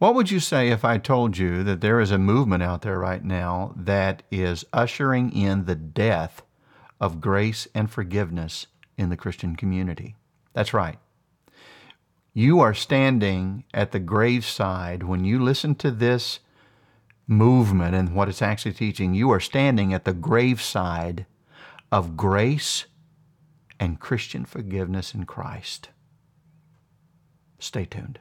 What would you say if I told you that there is a movement out there right now that is ushering in the death of grace and forgiveness in the Christian community? That's right. You are standing at the graveside when you listen to this movement and what it's actually teaching. You are standing at the graveside of grace and Christian forgiveness in Christ. Stay tuned.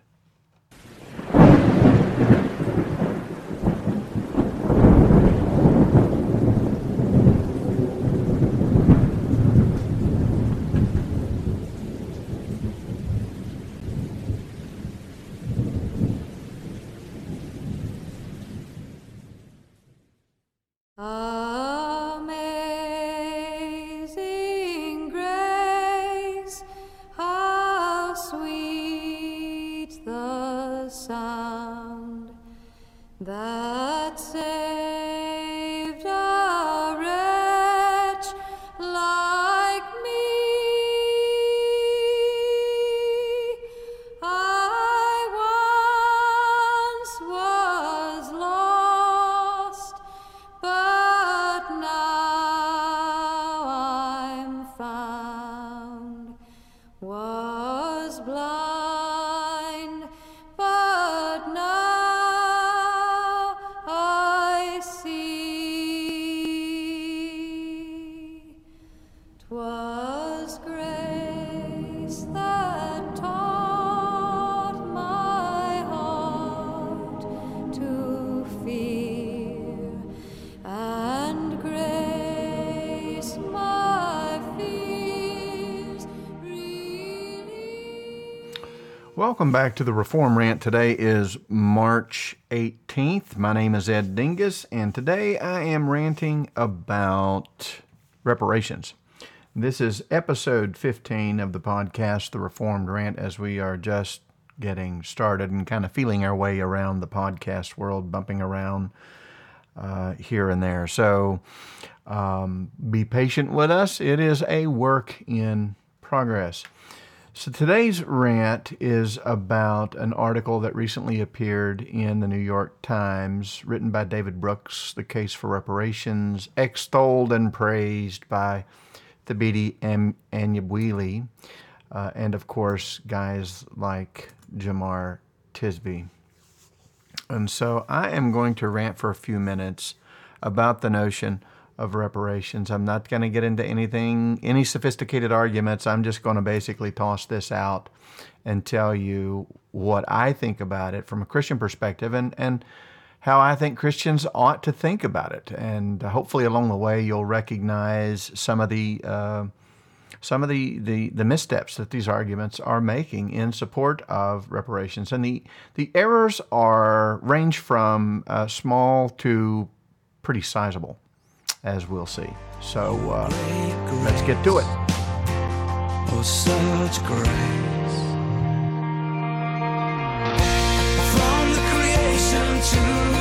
Welcome back to the Reform Rant. Today is March 18th. My name is Ed Dingus, and today I am ranting about reparations. This is episode 15 of the podcast, The Reformed Rant, as we are just getting started and kind of feeling our way around the podcast world, bumping around uh, here and there. So um, be patient with us. It is a work in progress. So today's rant is about an article that recently appeared in the New York Times, written by David Brooks, The Case for Reparations, extolled and praised by Thabiti Am- Anyabwile, uh, and of course, guys like Jemar Tisby. And so I am going to rant for a few minutes about the notion of reparations. I'm not going to get into anything, any sophisticated arguments. I'm just going to basically toss this out and tell you what I think about it from a Christian perspective and, and how I think Christians ought to think about it. And hopefully along the way, you'll recognize some of the. Uh, some of the, the, the missteps that these arguments are making in support of reparations. And the, the errors are range from uh, small to pretty sizable, as we'll see. So uh, let's get to it. Oh, such grace. From the creation to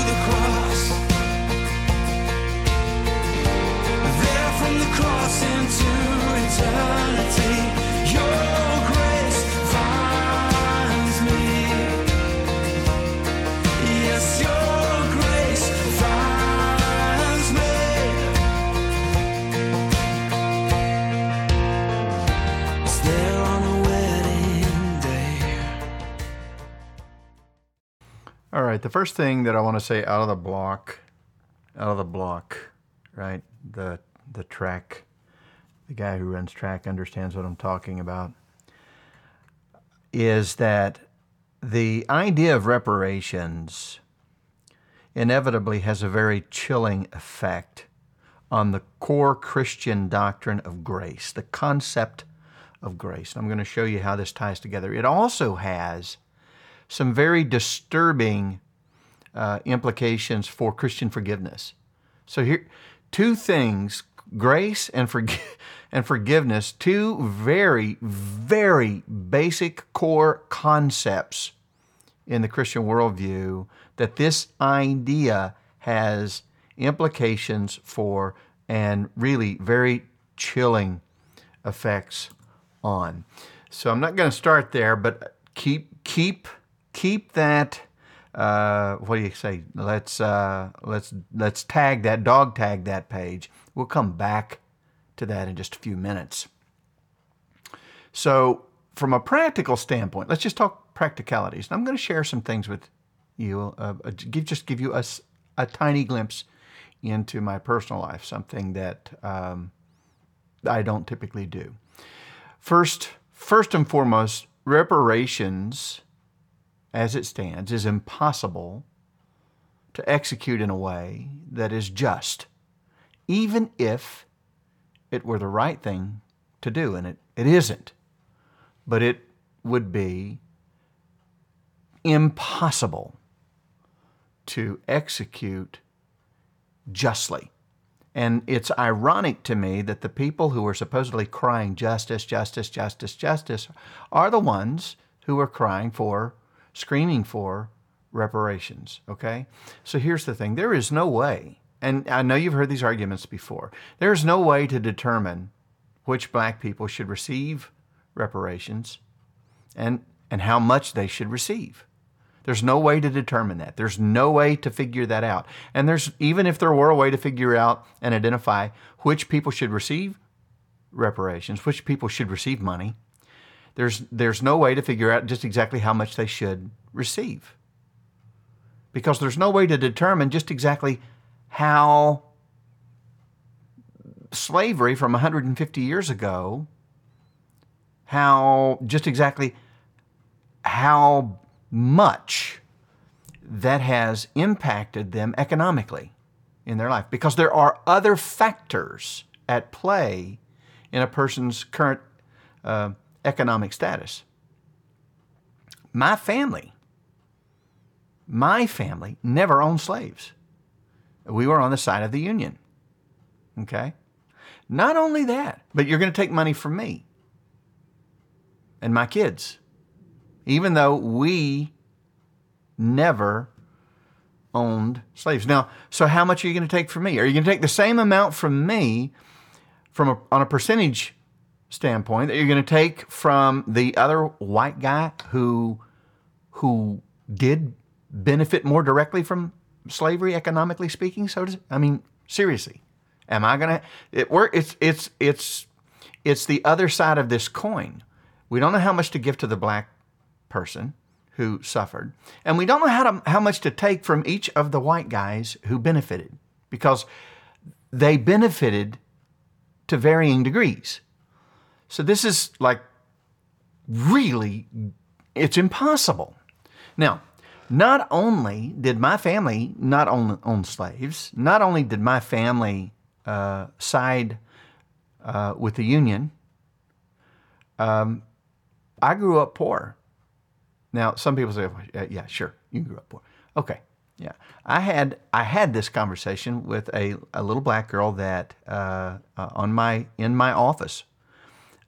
All right, the first thing that I want to say out of the block, out of the block, right? The the track, the guy who runs track understands what I'm talking about. Is that the idea of reparations inevitably has a very chilling effect on the core Christian doctrine of grace, the concept of grace. I'm going to show you how this ties together. It also has some very disturbing uh, implications for Christian forgiveness. So here, two things: grace and forg- and forgiveness. Two very, very basic core concepts in the Christian worldview that this idea has implications for and really very chilling effects on. So I'm not going to start there, but keep keep keep that uh, what do you say? Let's uh, let's let's tag that dog tag that page. We'll come back to that in just a few minutes. So, from a practical standpoint, let's just talk practicalities. I'm going to share some things with you. Uh, uh, give just give you a tiny glimpse into my personal life, something that um, I don't typically do. First, first and foremost, reparations, as it stands, is impossible to execute in a way that is just, even if it were the right thing to do, and it, it isn't. But it would be impossible to execute justly. And it's ironic to me that the people who are supposedly crying justice, justice, justice, justice are the ones who are crying for, screaming for reparations. Okay? So here's the thing there is no way, and I know you've heard these arguments before, there is no way to determine which black people should receive reparations and, and how much they should receive. There's no way to determine that. There's no way to figure that out. And there's even if there were a way to figure out and identify which people should receive reparations, which people should receive money, there's there's no way to figure out just exactly how much they should receive. Because there's no way to determine just exactly how slavery from 150 years ago how just exactly how much that has impacted them economically in their life because there are other factors at play in a person's current uh, economic status. My family, my family never owned slaves. We were on the side of the Union. Okay? Not only that, but you're going to take money from me and my kids, even though we never owned slaves. Now, so how much are you going to take from me? Are you going to take the same amount from me from a, on a percentage standpoint that you're going to take from the other white guy who who did benefit more directly from slavery economically speaking so to, I mean seriously am I going to it work it's it's it's it's the other side of this coin we don't know how much to give to the black person who suffered, and we don't know how to, how much to take from each of the white guys who benefited because they benefited to varying degrees. So this is like really it's impossible. Now, not only did my family not own, own slaves, not only did my family uh, side uh, with the Union, um, I grew up poor. Now, some people say, "Yeah, "Yeah, sure, you grew up poor." Okay, yeah. I had I had this conversation with a, a little black girl that uh, uh, on my in my office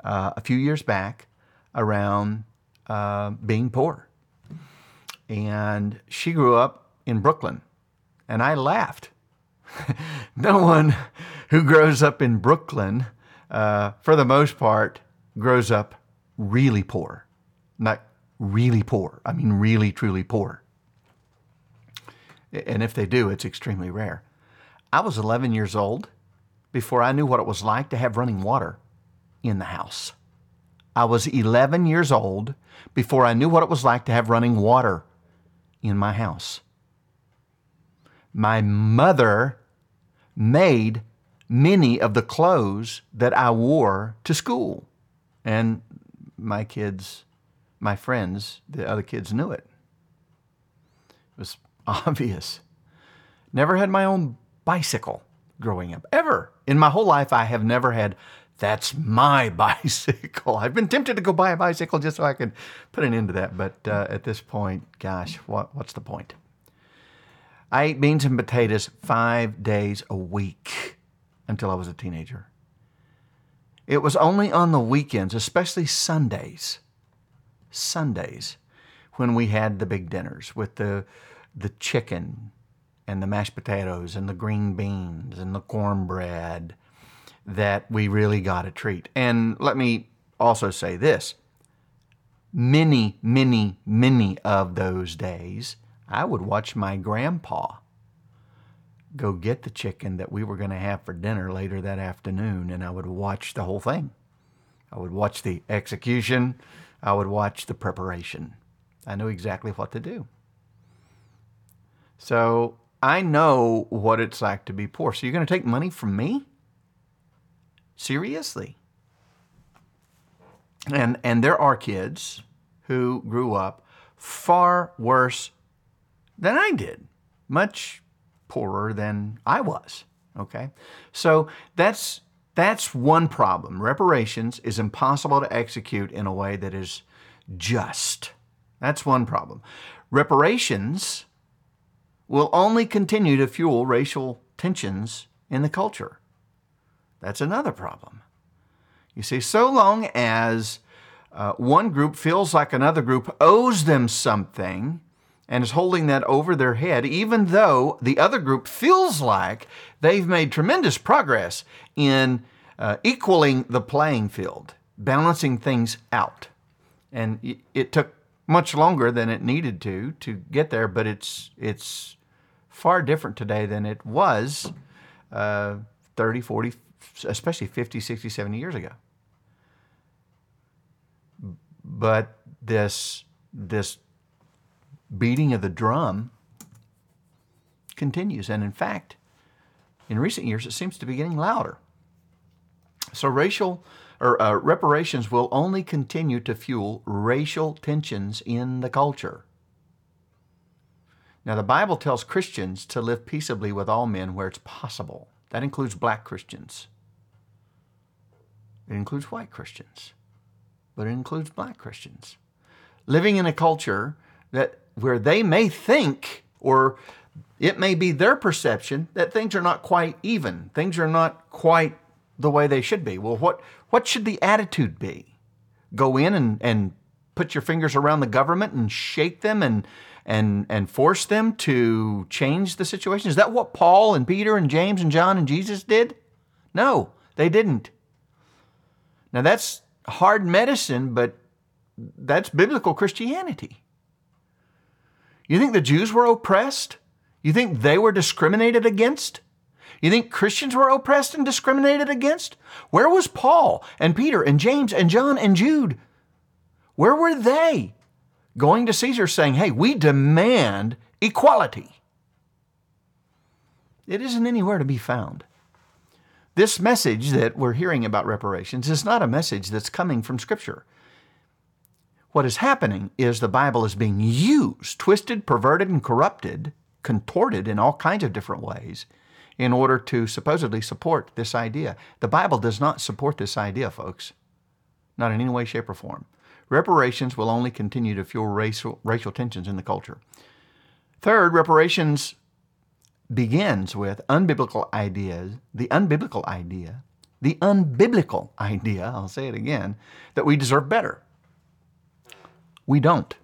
uh, a few years back around uh, being poor, and she grew up in Brooklyn, and I laughed. no one who grows up in Brooklyn, uh, for the most part, grows up really poor. Not really poor. I mean, really, truly poor. And if they do, it's extremely rare. I was 11 years old before I knew what it was like to have running water in the house. I was 11 years old before I knew what it was like to have running water in my house. My mother made many of the clothes that I wore to school. And my kids, my friends, the other kids knew it. It was obvious. Never had my own bicycle growing up, ever. In my whole life, I have never had, that's my bicycle. I've been tempted to go buy a bicycle just so I could put an end to that. But uh, at this point, gosh, what, what's the point? I ate beans and potatoes five days a week until I was a teenager. It was only on the weekends, especially Sundays, Sundays, when we had the big dinners with the, the chicken and the mashed potatoes and the green beans and the cornbread that we really got a treat. And let me also say this many, many, many of those days, I would watch my grandpa go get the chicken that we were going to have for dinner later that afternoon, and I would watch the whole thing. I would watch the execution, I would watch the preparation. I knew exactly what to do. So I know what it's like to be poor. So you're going to take money from me? Seriously? And and there are kids who grew up far worse than I did. Much poorer than I was. Okay? So that's that's one problem. Reparations is impossible to execute in a way that is just. That's one problem. Reparations will only continue to fuel racial tensions in the culture. That's another problem. You see, so long as uh, one group feels like another group owes them something and is holding that over their head, even though the other group feels like they've made tremendous progress in uh, equaling the playing field, balancing things out. And it, took much longer than it needed to to get there, but it's it's far different today than it was uh, 30, 40, especially 50, 60, 70 years ago. But this, this beating of the drum continues. And in fact, in recent years, it seems to be getting louder. So racial or uh, reparations will only continue to fuel racial tensions in the culture. Now, the Bible tells Christians to live peaceably with all men where it's possible. That includes black Christians. It includes white Christians, but it includes black Christians. Living in a culture that where they may think or it may be their perception that things are not quite even. Things are not quite the way they should be. Well, what, what should the attitude be? Go in and, and put your fingers around the government and shake them and, and, and force them to change the situation? Is that what Paul and Peter and James and John and Jesus did? No, they didn't. Now that's hard medicine, but that's biblical Christianity. You think the Jews were oppressed? You think they were discriminated against? You think Christians were oppressed and discriminated against? Where was Paul and Peter and James and John and Jude? Where were they? Going to Caesar saying, hey, we demand equality. It isn't anywhere to be found. This message that we're hearing about reparations is not a message that's coming from Scripture. What is happening is the Bible is being used, twisted, perverted, and corrupted, contorted in all kinds of different ways in order to supposedly support this idea. The Bible does not support this idea, folks. Not in any way, shape, or form. Reparations will only continue to fuel racial, racial tensions in the culture. Third, reparations begins with unbiblical ideas, the unbiblical idea, the unbiblical idea, I'll say it again, that we deserve better. We don't.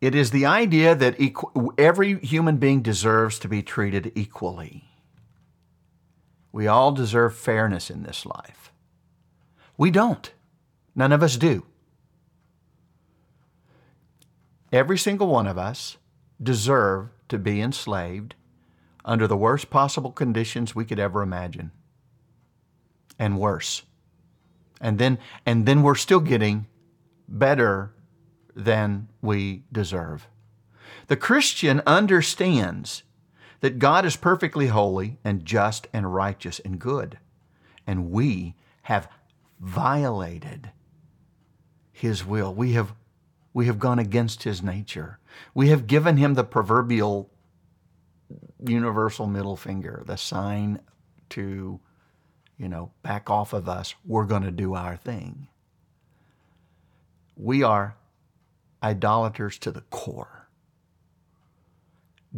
It is the idea that equ- every human being deserves to be treated equally. We all deserve fairness in this life. We don't. None of us do. Every single one of us deserve to be enslaved under the worst possible conditions we could ever imagine. And worse. And then and then we're still getting better than we deserve. The Christian understands that God is perfectly holy and just and righteous and good, and we have violated his will. We have we have gone against his nature. We have given him the proverbial universal middle finger, the sign to, you know, back off of us. We're going to do our thing. We are idolaters to the core.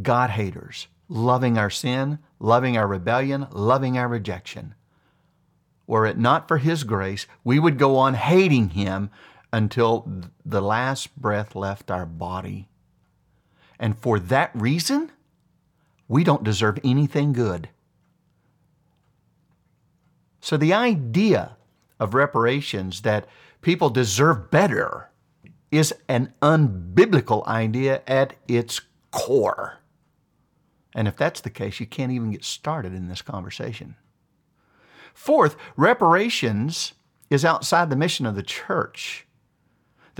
God haters, loving our sin, loving our rebellion, loving our rejection. Were it not for His grace, we would go on hating Him until the last breath left our body. And for that reason, we don't deserve anything good. So the idea of reparations that people deserve better is an unbiblical idea at its core. And if that's the case, you can't even get started in this conversation. Fourth, reparations is outside the mission of the church.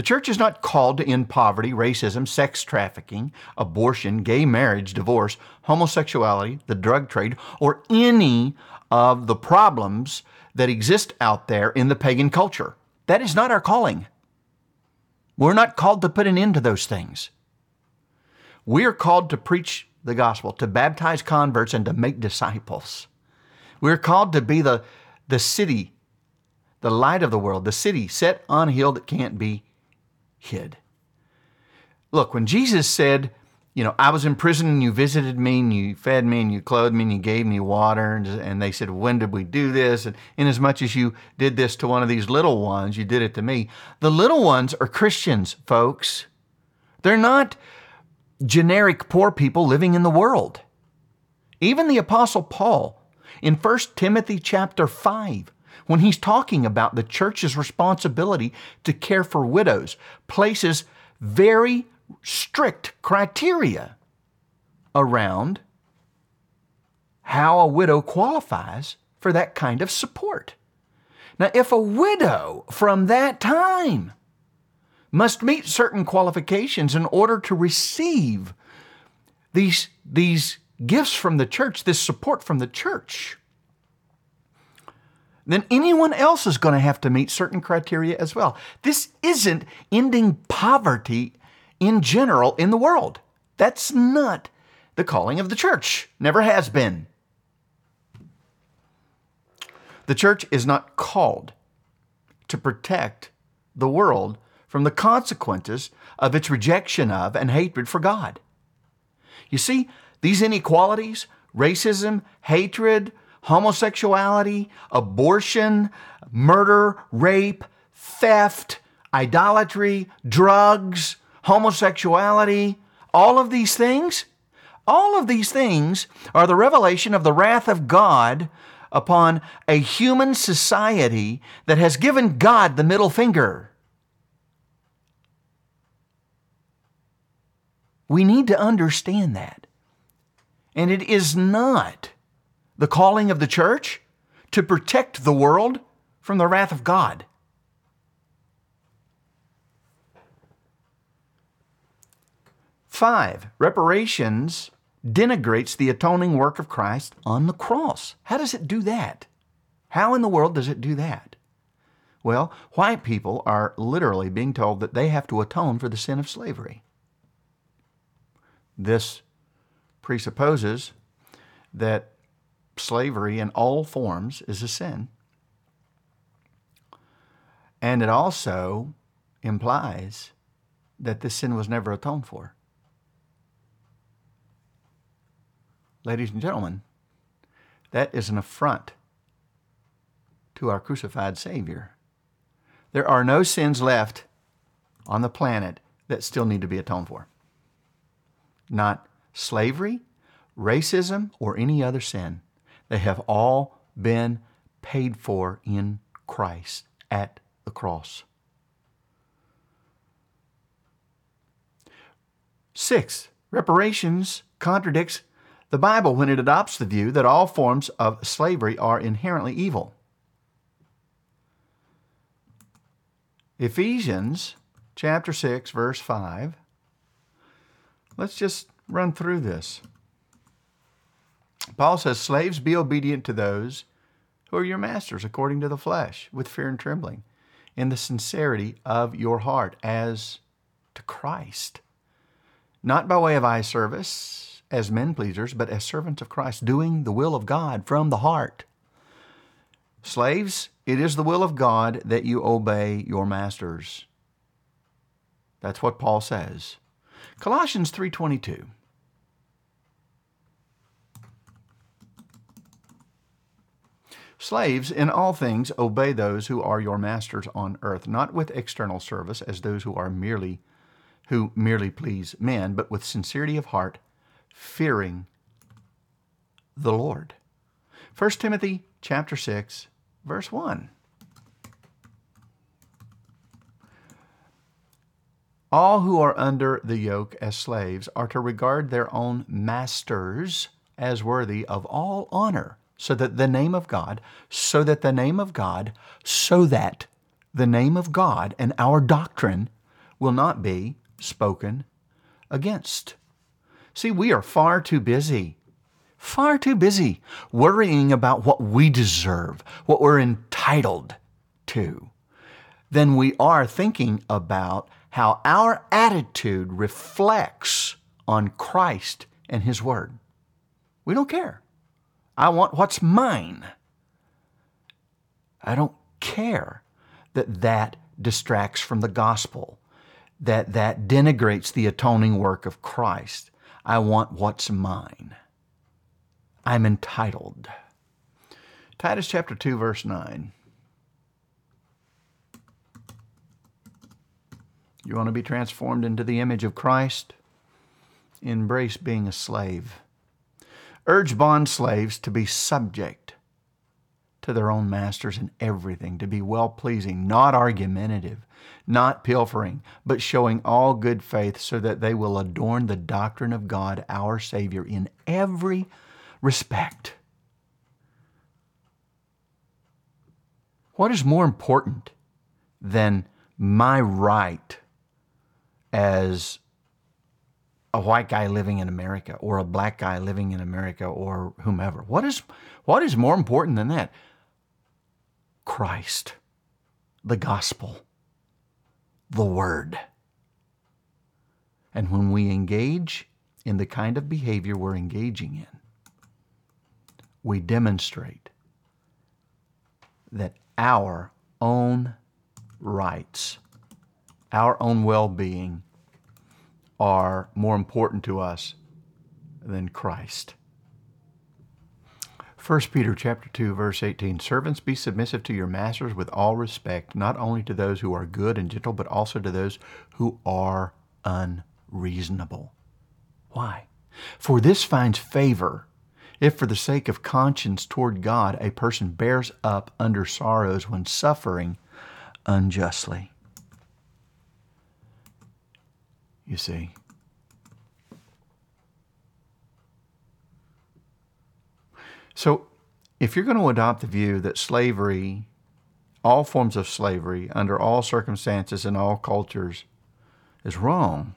The church is not called to end poverty, racism, sex trafficking, abortion, gay marriage, divorce, homosexuality, the drug trade, or any of the problems that exist out there in the pagan culture. That is not our calling. We're not called to put an end to those things. We are called to preach the gospel, to baptize converts, and to make disciples. We're called to be the, the city, the light of the world, the city set on a hill that can't be hid. Look, when Jesus said, you know, I was in prison and you visited me and you fed me and you clothed me and you gave me water. And, and they said, When did we do this? And inasmuch as you did this to one of these little ones, you did it to me. The little ones are Christians, folks. They're not generic poor people living in the world. Even the Apostle Paul in 1 Timothy chapter 5, when he's talking about the church's responsibility to care for widows, places very strict criteria around how a widow qualifies for that kind of support. Now, if a widow from that time must meet certain qualifications in order to receive these, these gifts from the church, this support from the church, then anyone else is going to have to meet certain criteria as well. This isn't ending poverty in general in the world. That's not the calling of the church, never has been. The church is not called to protect the world from the consequences of its rejection of and hatred for God. You see, these inequalities, racism, hatred, homosexuality, abortion, murder, rape, theft, idolatry, drugs, homosexuality, all of these things, all of these things are the revelation of the wrath of God upon a human society that has given God the middle finger. We need to understand that. And it is not the calling of the church to protect the world from the wrath of God. Five, reparations denigrates the atoning work of Christ on the cross. How does it do that? How in the world does it do that? Well, white people are literally being told that they have to atone for the sin of slavery. This presupposes that slavery in all forms is a sin. And it also implies that this sin was never atoned for. Ladies and gentlemen, that is an affront to our crucified Savior. There are no sins left on the planet that still need to be atoned for. Not slavery, racism, or any other sin. They have all been paid for in Christ at the cross. Six, reparations contradicts the Bible when it adopts the view that all forms of slavery are inherently evil. Ephesians chapter 6 verse 5. Let's just run through this. Paul says, Slaves, be obedient to those who are your masters according to the flesh, with fear and trembling, in the sincerity of your heart, as to Christ. Not by way of eye service as men pleasers, but as servants of Christ, doing the will of God from the heart. Slaves, it is the will of God that you obey your masters. That's what Paul says. Colossians 3:22. Slaves, in all things obey those who are your masters on earth, not with external service as those who are merely who merely please men, but with sincerity of heart, fearing the Lord. 1 Timothy chapter 6 verse 1. All who are under the yoke as slaves are to regard their own masters as worthy of all honor, so that the name of God, so that the name of God, so that the name of God and our doctrine will not be spoken against. See, we are far too busy, far too busy worrying about what we deserve, what we're entitled to, than we are thinking about how our attitude reflects on Christ and His Word. We don't care. I want what's mine. I don't care that that distracts from the gospel, that that denigrates the atoning work of Christ. I want what's mine. I'm entitled. Titus chapter 2 verse 9. You want to be transformed into the image of Christ? Embrace being a slave. Urge bond slaves to be subject to their own masters in everything, to be well pleasing, not argumentative, not pilfering, but showing all good faith, so that they will adorn the doctrine of God our Savior in every respect. What is more important than my right as a white guy living in America or a black guy living in America or whomever. What is, what is more important than that? Christ, the gospel, the word. And when we engage in the kind of behavior we're engaging in, we demonstrate that our own rights our own well-being are more important to us than Christ. 1 Peter chapter 2 verse 18 Servants be submissive to your masters with all respect not only to those who are good and gentle but also to those who are unreasonable. Why? For this finds favor if for the sake of conscience toward God a person bears up under sorrows when suffering unjustly you see. So, if you're going to adopt the view that slavery, all forms of slavery, under all circumstances and all cultures, is wrong,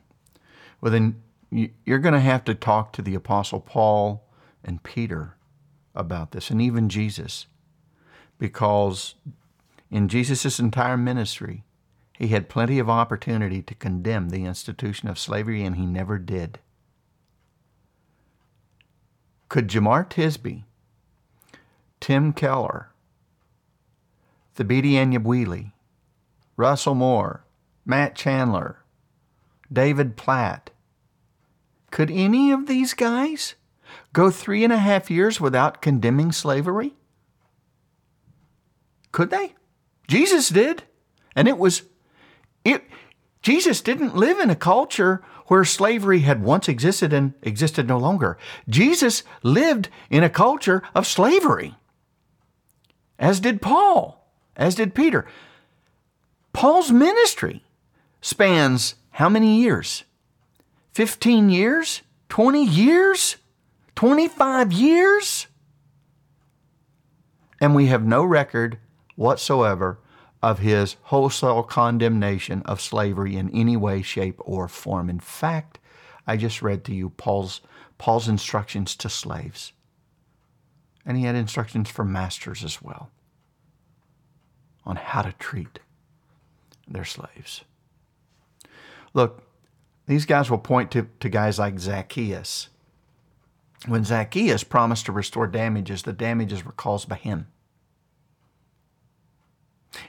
well, then you're going to have to talk to the Apostle Paul and Peter about this, and even Jesus, because in Jesus' entire ministry, he had plenty of opportunity to condemn the institution of slavery, and he never did. Could Jemar Tisby, Tim Keller, Thabiti Anyabwile, Russell Moore, Matt Chandler, David Platt, could any of these guys go three and a half years without condemning slavery? Could they? Jesus did. And it was it, Jesus didn't live in a culture where slavery had once existed and existed no longer. Jesus lived in a culture of slavery, as did Paul, as did Peter. Paul's ministry spans how many years? 15 years? 20 years? 25 years? And we have no record whatsoever of his wholesale condemnation of slavery in any way, shape, or form. In fact, I just read to you Paul's, Paul's instructions to slaves. And he had instructions for masters as well on how to treat their slaves. Look, these guys will point to, to guys like Zacchaeus. When Zacchaeus promised to restore damages, the damages were caused by him.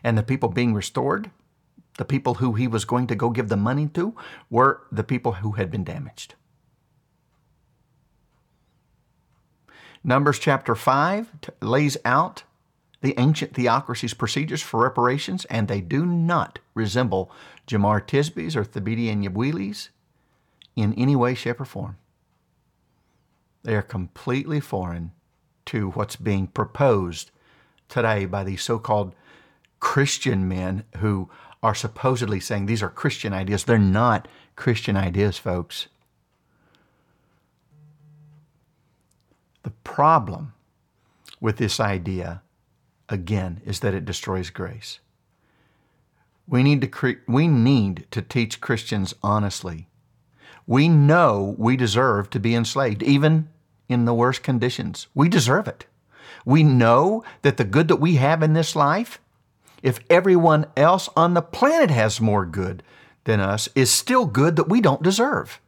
And the people being restored, the people who he was going to go give the money to, were the people who had been damaged. Numbers chapter 5 lays out the ancient theocracy's procedures for reparations, and they do not resemble Jemar Tisby's or Thabiti Anyabwile's in any way, shape, or form. They are completely foreign to what's being proposed today by these so called Christian men who are supposedly saying these are Christian ideas. They're not Christian ideas, folks. The problem with this idea, again, is that it destroys grace. We need to cre- we need to teach Christians honestly. We know we deserve to be enslaved, even in the worst conditions. We deserve it. We know that the good that we have in this life, if everyone else on the planet has more good than us, is still good that we don't deserve.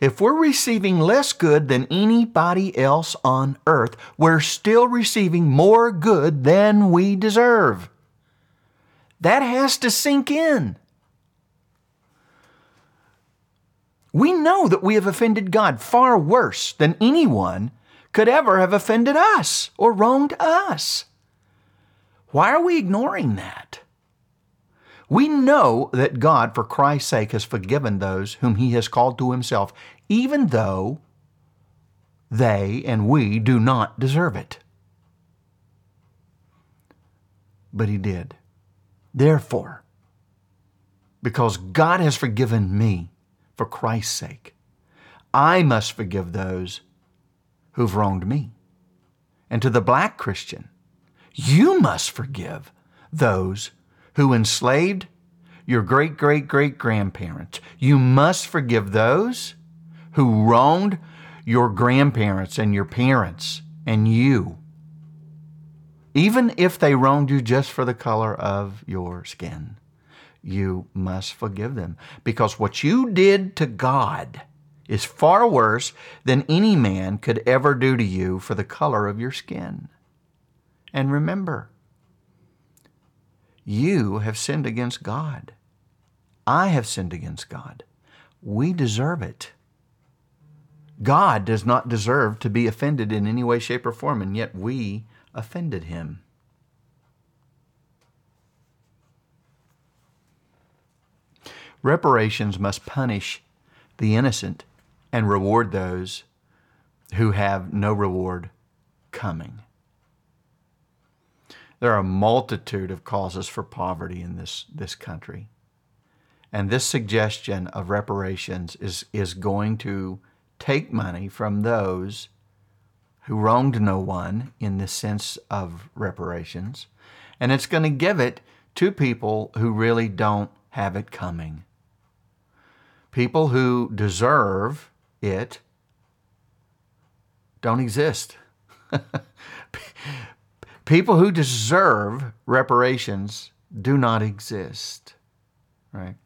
If we're receiving less good than anybody else on earth, we're still receiving more good than we deserve. That has to sink in. We know that we have offended God far worse than anyone could ever have offended us or wronged us. Why are we ignoring that? We know that God, for Christ's sake, has forgiven those whom He has called to Himself, even though they and we do not deserve it. But He did. Therefore, because God has forgiven me for Christ's sake, I must forgive those who've wronged me. And to the black Christian, you must forgive those who enslaved your great great great grandparents. You must forgive those who wronged your grandparents and your parents and you, even if they wronged you just for the color of your skin. You must forgive them because what you did to God is far worse than any man could ever do to you for the color of your skin. And remember, you have sinned against God. I have sinned against God. We deserve it. God does not deserve to be offended in any way, shape, or form, and yet we offended him. Reparations must punish the innocent and reward those who have no reward coming. There are a multitude of causes for poverty in this, this country. And this suggestion of reparations is, is going to take money from those who wronged no one in the sense of reparations, and it's going to give it to people who really don't have it coming. People who deserve it don't exist. People who deserve reparations do not exist, right?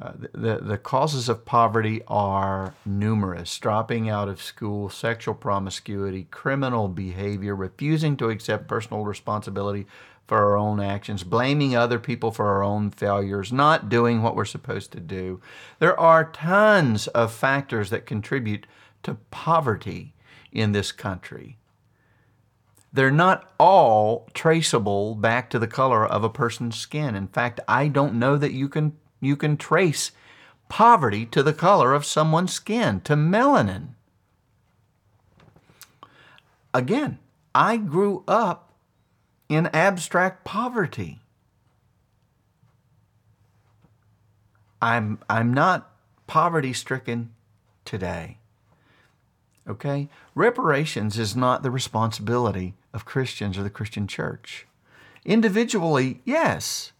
Uh, the, the causes of poverty are numerous dropping out of school, sexual promiscuity, criminal behavior, refusing to accept personal responsibility for our own actions, blaming other people for our own failures, not doing what we're supposed to do. There are tons of factors that contribute to poverty in this country. They're not all traceable back to the color of a person's skin. In fact, I don't know that you can you can trace poverty to the color of someone's skin, to melanin. Again, I grew up in abstract poverty. I'm, I'm not poverty stricken today. Okay? Reparations is not the responsibility of Christians or the Christian church. Individually, yes.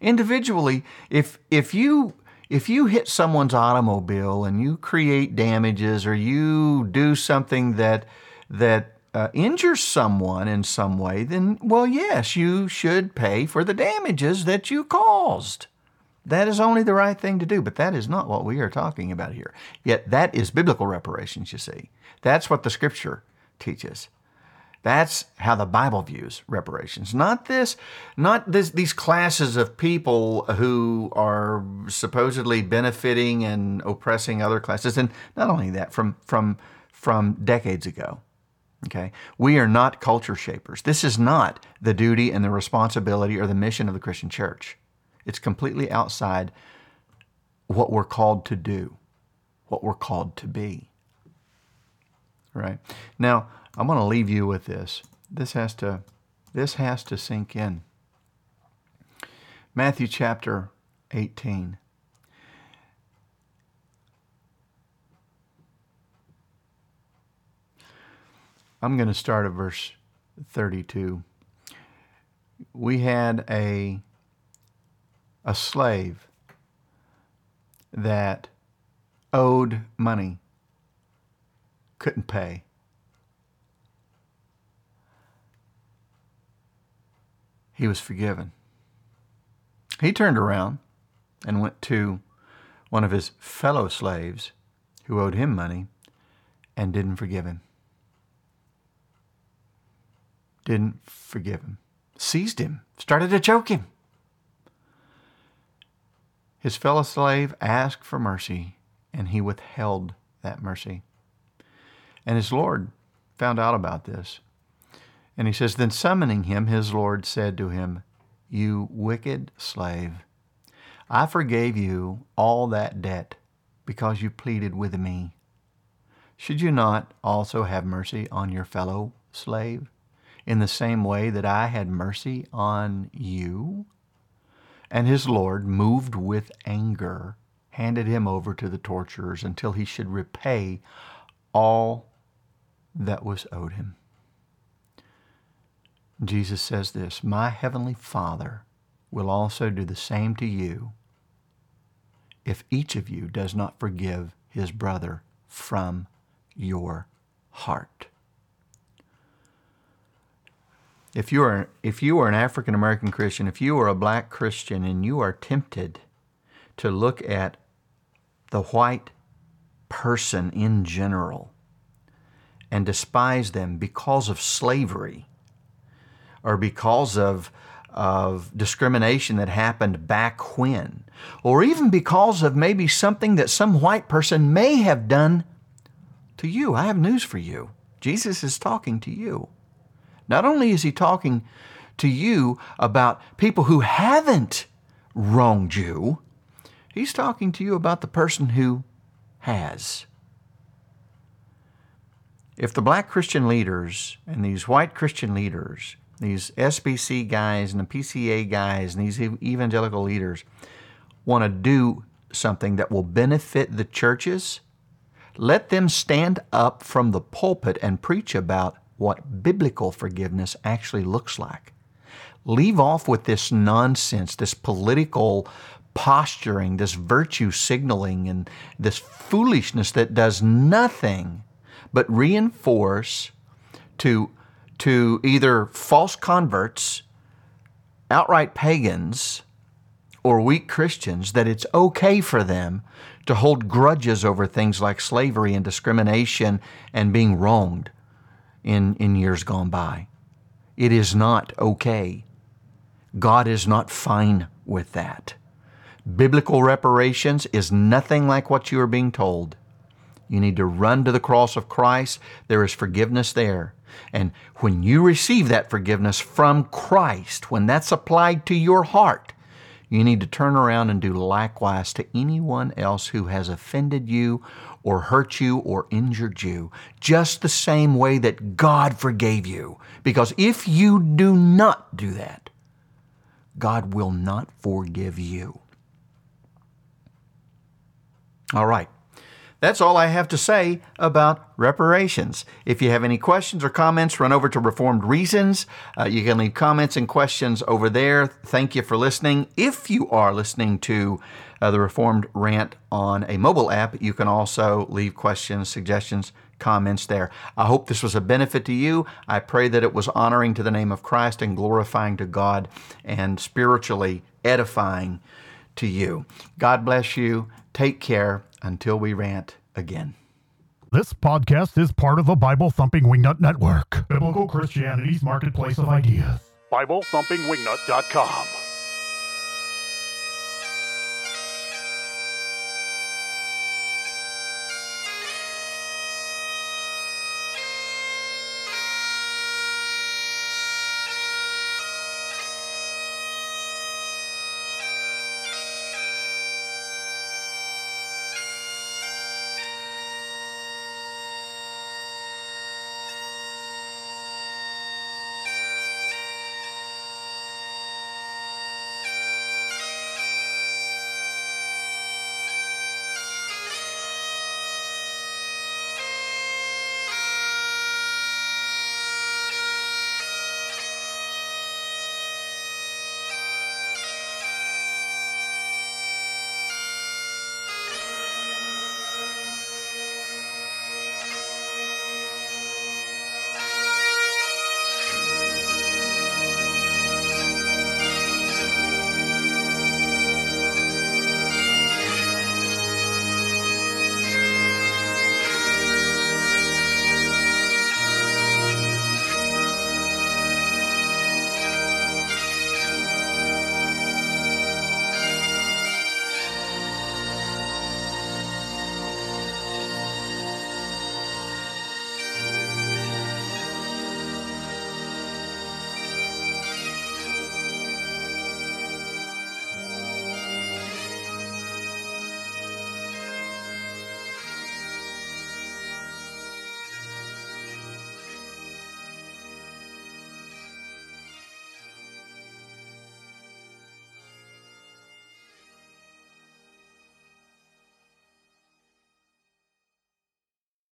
Individually, if if you if you hit someone's automobile and you create damages or you do something that that uh, injures someone in some way, then well, yes, you should pay for the damages that you caused. That is only the right thing to do, but that is not what we are talking about here. Yet that is biblical reparations, you see. That's what the scripture teaches. That's how the Bible views reparations. Not this, not this, these classes of people who are supposedly benefiting and oppressing other classes. And not only that, from, from, from decades ago. Okay. We are not culture shapers. This is not the duty and the responsibility or the mission of the Christian church. It's completely outside what we're called to do, what we're called to be. Right? Now, I'm going to leave you with this. This has to This has to sink in. Matthew chapter 18. I'm going to start at verse 32. We had a a slave that owed money, couldn't pay. He was forgiven. He turned around and went to one of his fellow slaves who owed him money and didn't forgive him. Didn't forgive him. Seized him, started to choke him. His fellow slave asked for mercy, and he withheld that mercy. And his Lord found out about this. And he says, Then summoning him, his Lord said to him, You wicked slave, I forgave you all that debt because you pleaded with me. Should you not also have mercy on your fellow slave in the same way that I had mercy on you? And his Lord, moved with anger, handed him over to the torturers until he should repay all that was owed him. Jesus says this My heavenly Father will also do the same to you if each of you does not forgive his brother from your heart. If you are if you are an African American Christian, if you are a black Christian and you are tempted to look at the white person in general and despise them because of slavery or because of of discrimination that happened back when, or even because of maybe something that some white person may have done to you. I have news for you. Jesus is talking to you. Not only is he talking to you about people who haven't wronged you, he's talking to you about the person who has. If the black Christian leaders and these white Christian leaders, these SBC guys and the PCA guys and these evangelical leaders want to do something that will benefit the churches, let them stand up from the pulpit and preach about what biblical forgiveness actually looks like. Leave off with this nonsense, this political posturing, this virtue signaling, and this foolishness that does nothing but reinforce to, to either false converts, outright pagans, or weak Christians that it's okay for them to hold grudges over things like slavery and discrimination and being wronged in, in years gone by. It is not okay. God is not fine with that. Biblical reparations is nothing like what you are being told. You need to run to the cross of Christ. There is forgiveness there. And when you receive that forgiveness from Christ, when that's applied to your heart, you need to turn around and do likewise to anyone else who has offended you or hurt you or injured you, just the same way that God forgave you. Because if you do not do that, God will not forgive you. All right. That's all I have to say about reparations. If you have any questions or comments, run over to Reformed Reasons. Uh, you can leave comments and questions over there. Thank you for listening. If you are listening to uh, the Reformed Rant on a mobile app, you can also leave questions, suggestions, comments there. I hope this was a benefit to you. I pray that it was honoring to the name of Christ and glorifying to God and spiritually edifying to you. God bless you. Take care until we rant again. This podcast is part of the Bible Thumping Wingnut Network, Biblical Christianity's marketplace of ideas. BibleThumpingWingnut.com.